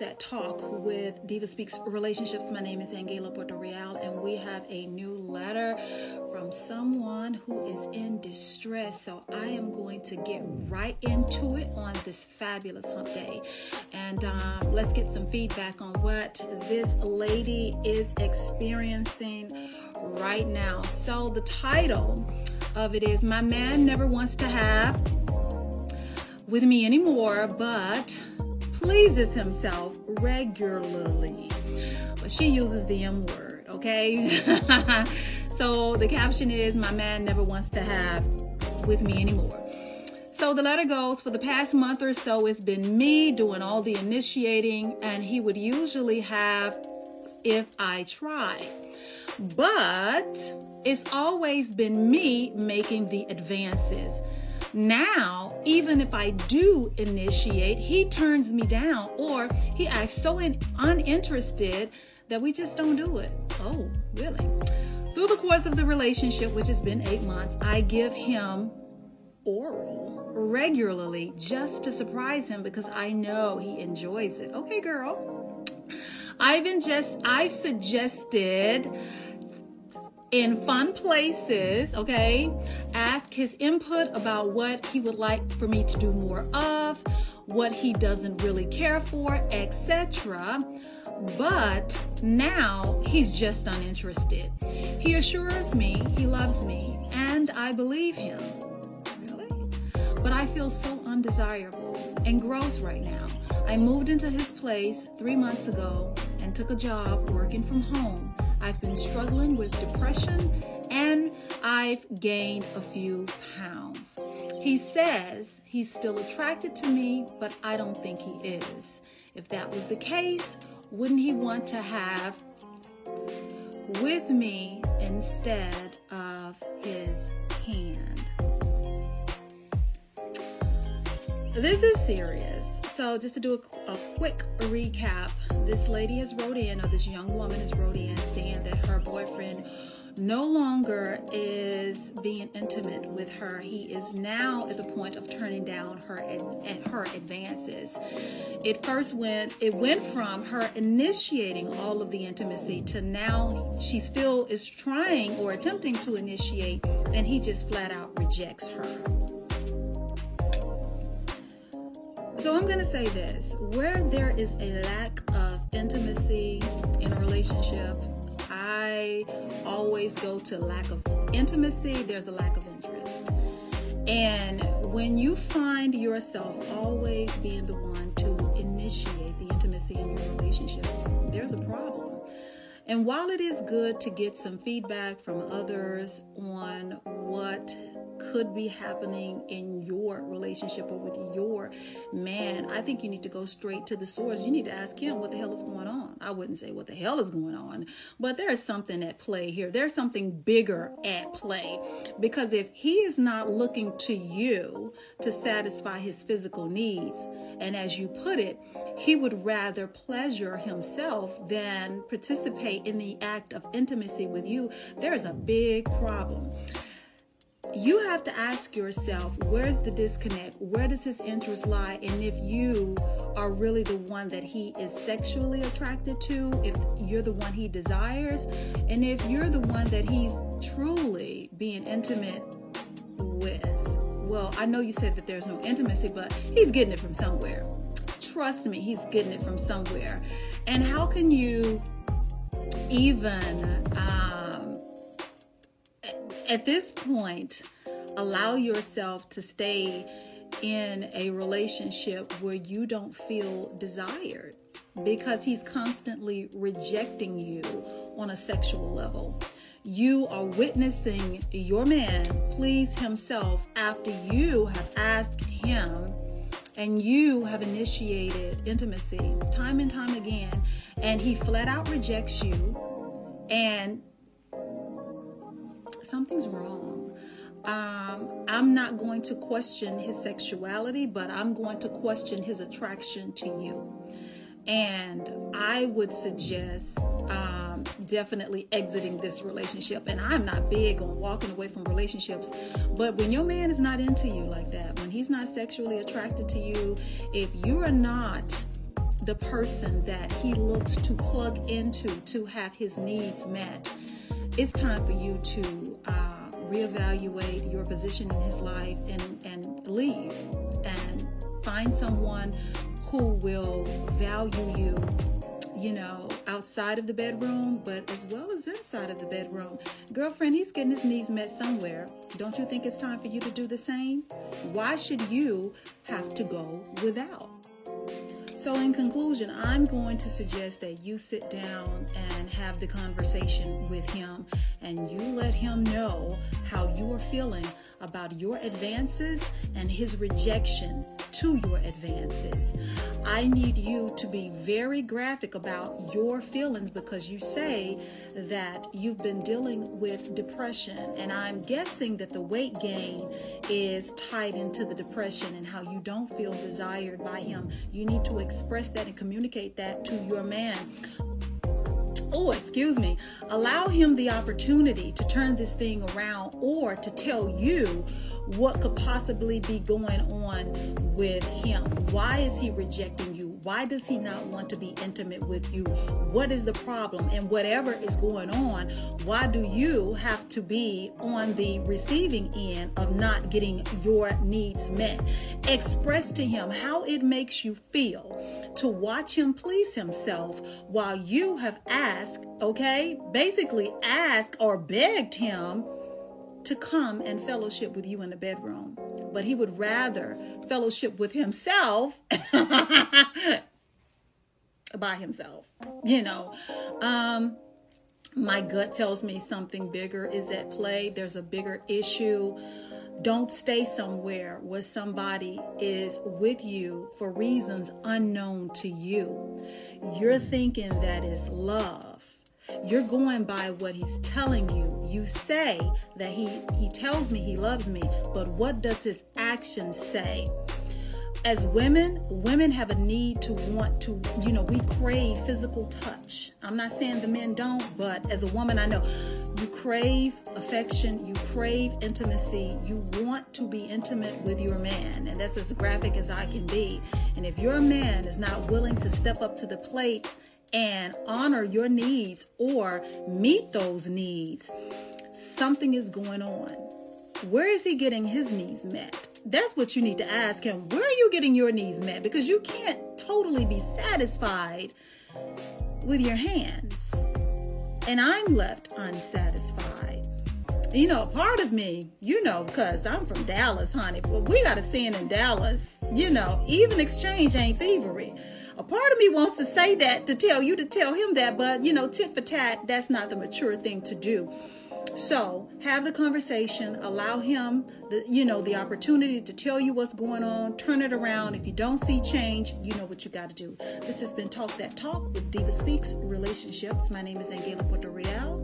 That Talk with Diva Speaks Relationships. My name is AnGala Portorreal, and we have a new letter from someone who is in distress. So I am going to get right into it on this fabulous hump day. And um, let's get some feedback on what this lady is experiencing right now. So the title of it is My Man Never Wants to Have with Me Anymore, but pleases himself regularly. But she uses the M word, okay? so the caption is My man never wants to have with me anymore. So the letter goes For the past month or so, it's been me doing all the initiating, and he would usually have if I try. But it's always been me making the advances. Now, even if I do initiate, he turns me down or he acts so in, uninterested that we just don't do it. Oh, really? Through the course of the relationship, which has been eight months, I give him oral regularly just to surprise him because I know he enjoys it. Okay, girl. I've just I've suggested in fun places, okay? Ask his input about what he would like for me to do more of, what he doesn't really care for, etc. But now he's just uninterested. He assures me he loves me, and I believe him. Really? But I feel so undesirable and gross right now. I moved into his place three months ago and took a job working from home I've been struggling with depression and I've gained a few pounds. He says he's still attracted to me, but I don't think he is. If that was the case, wouldn't he want to have with me instead of his hand? This is serious. So, just to do a, a quick recap, this lady has wrote in, or this young woman has wrote in, saying that her boyfriend no longer is being intimate with her. He is now at the point of turning down her at her advances. It first went it went from her initiating all of the intimacy to now she still is trying or attempting to initiate and he just flat out rejects her. So I'm going to say this where there is a lack of intimacy in a relationship, I always go to lack of intimacy, there's a lack of interest. And when you find yourself always being the one to initiate the intimacy in your relationship, there's a problem. And while it is good to get some feedback from others on what could be happening in your relationship or with your man, I think you need to go straight to the source. You need to ask him what the hell is going on. I wouldn't say what the hell is going on, but there is something at play here. There's something bigger at play because if he is not looking to you to satisfy his physical needs, and as you put it, he would rather pleasure himself than participate in the act of intimacy with you, there is a big problem you have to ask yourself where's the disconnect? Where does his interest lie? And if you are really the one that he is sexually attracted to if you're the one he desires and if you're the one that he's truly being intimate with well i know you said that there's no intimacy but he's getting it from somewhere. Trust me he's getting it from somewhere. And how can you even um, at this point, allow yourself to stay in a relationship where you don't feel desired because he's constantly rejecting you on a sexual level. You are witnessing your man please himself after you have asked him and you have initiated intimacy time and time again, and he flat out rejects you and something's wrong. Um, I'm not going to question his sexuality, but I'm going to question his attraction to you. And I would suggest um, definitely exiting this relationship. And I'm not big on walking away from relationships, but when your man is not into you like that, when he's not sexually attracted to you, if you are not the person that he looks to plug into to have his needs met, it's time for you to uh, reevaluate your position in his life and, and leave and find someone who will value you you know, outside of the bedroom, but as well as inside of the bedroom. Girlfriend, he's getting his needs met somewhere. Don't you think it's time for you to do the same? Why should you have to go without? So, in conclusion, I'm going to suggest that you sit down and have the conversation with him and you let him know how you are feeling about your advances and his rejection to your advances. I need you to be very graphic about your feelings because you say that you've been dealing with depression, and I'm guessing that the weight gain is tied into the depression and how you don't feel desired by him. You need to express that and communicate that to your man oh, excuse me, allow him the opportunity to turn this thing around or to tell you what could possibly be going on with him. Why is he rejecting? Why does he not want to be intimate with you? What is the problem? And whatever is going on, why do you have to be on the receiving end of not getting your needs met? Express to him how it makes you feel to watch him please himself while you have asked, okay, basically asked or begged him to come and fellowship with you in the bedroom. But he would rather fellowship with himself by himself, you know. Um, my gut tells me something bigger is at play. There's a bigger issue. Don't stay somewhere where somebody is with you for reasons unknown to you. You're thinking that is love. You're going by what he's telling you. You say that he he tells me he loves me, but what does his actions say? As women, women have a need to want to, you know, we crave physical touch. I'm not saying the men don't, but as a woman, I know you crave affection, you crave intimacy, you want to be intimate with your man, and that's as graphic as I can be. And if your man is not willing to step up to the plate and honor your needs or meet those needs, something is going on. Where is he getting his needs met? That's what you need to ask him. Where are you getting your needs met? Because you can't totally be satisfied with your hands. And I'm left unsatisfied. You know, part of me, you know, because I'm from Dallas, honey, but we got a saying in Dallas, you know, even exchange ain't thievery. A part of me wants to say that to tell you to tell him that, but you know, tit for tat, that's not the mature thing to do. So have the conversation, allow him the you know the opportunity to tell you what's going on, turn it around. If you don't see change, you know what you got to do. This has been Talk That Talk with Diva Speaks Relationships. My name is AnGala Portorreal.